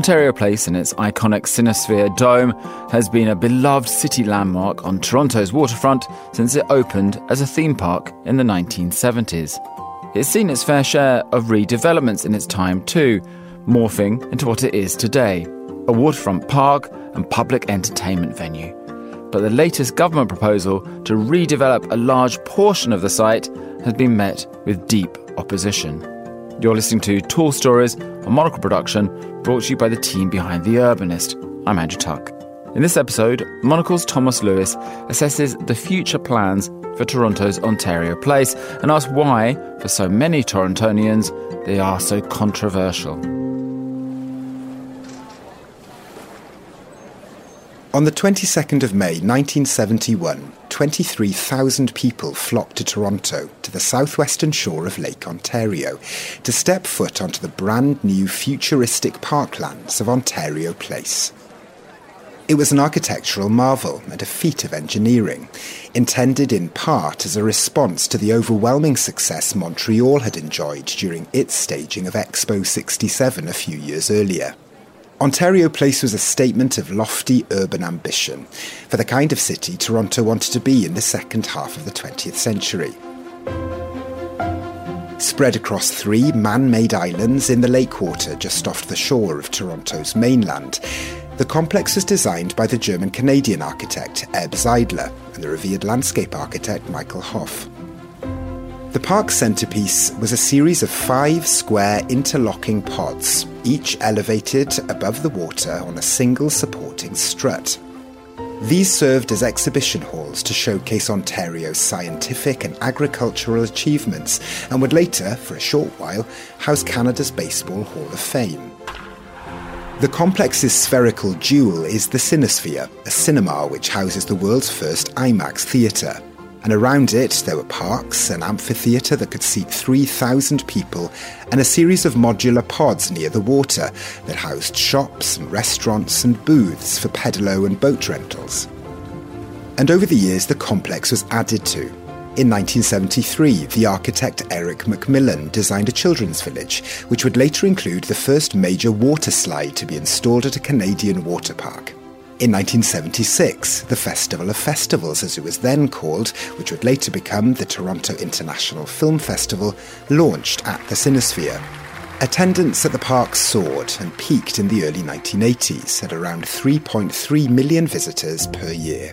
Ontario Place and its iconic Cinesphere Dome has been a beloved city landmark on Toronto's waterfront since it opened as a theme park in the 1970s. It's seen its fair share of redevelopments in its time too, morphing into what it is today a waterfront park and public entertainment venue. But the latest government proposal to redevelop a large portion of the site has been met with deep opposition. You're listening to Tall Stories, a Monocle production brought to you by the team behind The Urbanist. I'm Andrew Tuck. In this episode, Monocle's Tomos Lewis assesses the future plans for Toronto's Ontario Place and asks why, for so many Torontonians, they are so controversial. On the 22nd of May 1971, 23,000 people flocked to Toronto, to the southwestern shore of Lake Ontario, to step foot onto the brand new futuristic parklands of Ontario Place. It was an architectural marvel and a feat of engineering, intended in part as a response to the overwhelming success Montreal had enjoyed during its staging of Expo 67 a few years earlier. Ontario Place was a statement of lofty urban ambition for the kind of city Toronto wanted to be in the second half of the 20th century. Spread across three man made islands in the lake water just off the shore of Toronto's mainland, the complex was designed by the German Canadian architect Eb Zeidler and the revered landscape architect Michael Hough. The park's centrepiece was a series of five square interlocking pods, each elevated above the water on a single supporting strut. These served as exhibition halls to showcase Ontario's scientific and agricultural achievements and would later, for a short while, house Canada's Baseball Hall of Fame. The complex's spherical jewel is the Cinesphere, a cinema which houses the world's first IMAX theatre and around it there were parks, an amphitheatre that could seat 3,000 people, and a series of modular pods near the water that housed shops and restaurants and booths for pedalo and boat rentals. And over the years, the complex was added to. In 1973, the architect Eric McMillan designed a children's village, which would later include the first major water slide to be installed at a Canadian water park. In 1976, the Festival of Festivals, as it was then called, which would later become the Toronto International Film Festival, launched at the Cinesphere. Attendance at the park soared and peaked in the early 1980s at around 3.3 million visitors per year.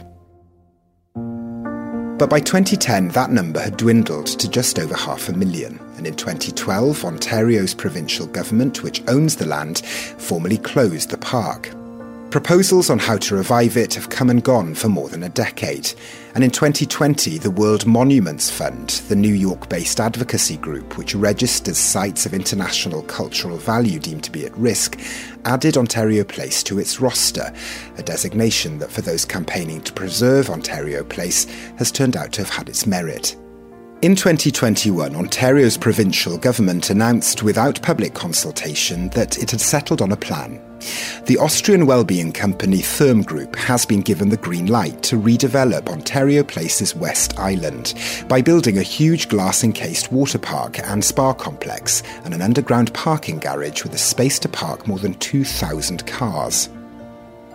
But by 2010, that number had dwindled to just over half a million. And in 2012, Ontario's provincial government, which owns the land, formally closed the park. Proposals on how to revive it have come and gone for more than a decade. And in 2020, the World Monuments Fund, the New York based advocacy group which registers sites of international cultural value deemed to be at risk, added Ontario Place to its roster, a designation that for those campaigning to preserve Ontario Place has turned out to have had its merit. In 2021, Ontario's provincial government announced without public consultation that it had settled on a plan. The Austrian wellbeing company Therme Group has been given the green light to redevelop Ontario Place's West Island by building a huge glass encased water park and spa complex and an underground parking garage with a space to park more than 2,000 cars.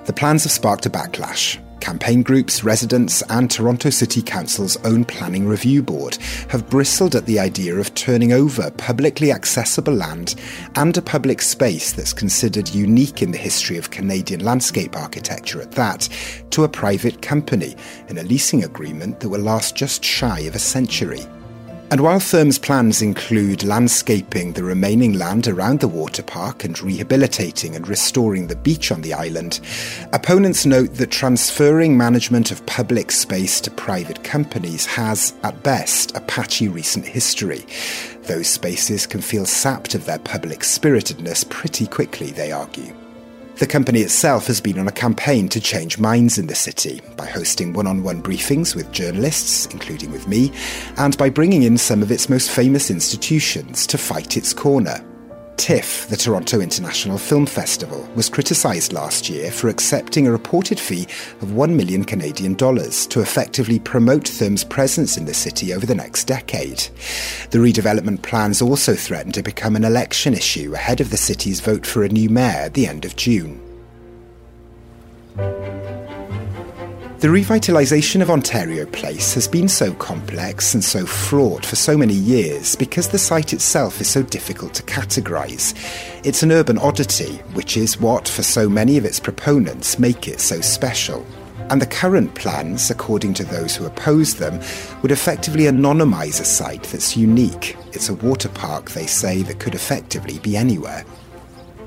The plans have sparked a backlash. Campaign groups, residents, and Toronto City Council's own planning review board have bristled at the idea of turning over publicly accessible land and a public space that's considered unique in the history of Canadian landscape architecture at that to a private company in a leasing agreement that will last just shy of a century. And while Therme's plans include landscaping the remaining land around the water park and rehabilitating and restoring the beach on the island, opponents note that transferring management of public space to private companies has, at best, a patchy recent history. Those spaces can feel sapped of their public spiritedness pretty quickly, they argue. The company itself has been on a campaign to change minds in the city by hosting one on one briefings with journalists, including with me, and by bringing in some of its most famous institutions to fight its corner. TIFF, the Toronto International Film Festival, was criticised last year for accepting a reported fee of 1 million Canadian dollars to effectively promote Therme's presence in the city over the next decade. The redevelopment plans also threaten to become an election issue ahead of the city's vote for a new mayor at the end of June. The revitalisation of Ontario Place has been so complex and so fraught for so many years because the site itself is so difficult to categorise. It's an urban oddity, which is what, for so many of its proponents, make it so special. And the current plans, according to those who oppose them, would effectively anonymise a site that's unique. It's a water park, they say, that could effectively be anywhere.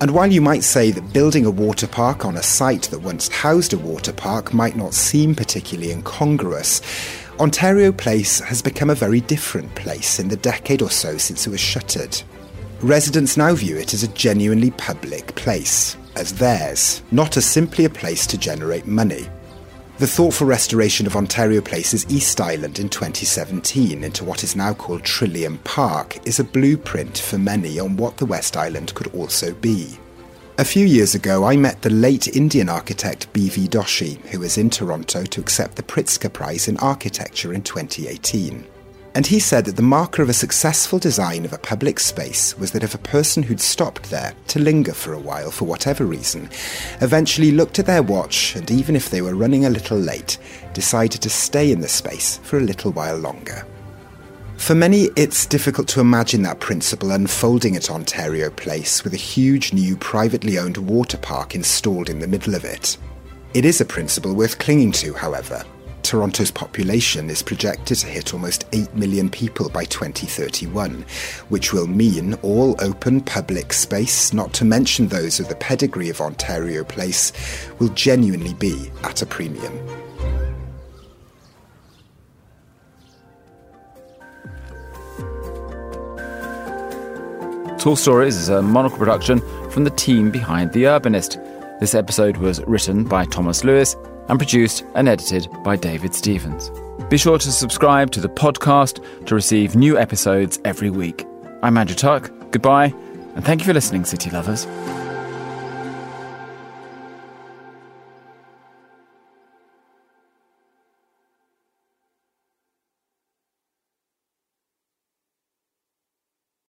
And while you might say that building a water park on a site that once housed a water park might not seem particularly incongruous, Ontario Place has become a very different place in the decade or so since it was shuttered. Residents now view it as a genuinely public place, as theirs, not as simply a place to generate money. The thoughtful restoration of Ontario Place's East Island in 2017 into what is now called Trillium Park is a blueprint for many on what the West Island could also be. A few years ago, I met the late Indian architect B.V. Doshi, who was in Toronto to accept the Pritzker Prize in Architecture in 2018. And he said that the marker of a successful design of a public space was that if a person who'd stopped there to linger for a while for whatever reason eventually looked at their watch and even if they were running a little late, decided to stay in the space for a little while longer. For many, it's difficult to imagine that principle unfolding at Ontario Place with a huge new privately owned water park installed in the middle of it. It is a principle worth clinging to, however, Toronto's population is projected to hit almost 8 million people by 2031, which will mean all open public space, not to mention those of the pedigree of Ontario Place, will genuinely be at a premium. Tall Stories is a monocle production from the team behind The Urbanist. This episode was written by Tomos Lewis and produced and edited by David Stevens. Be sure to subscribe to the podcast to receive new episodes every week. I'm Andrew Tuck. Goodbye, and thank you for listening, City Lovers.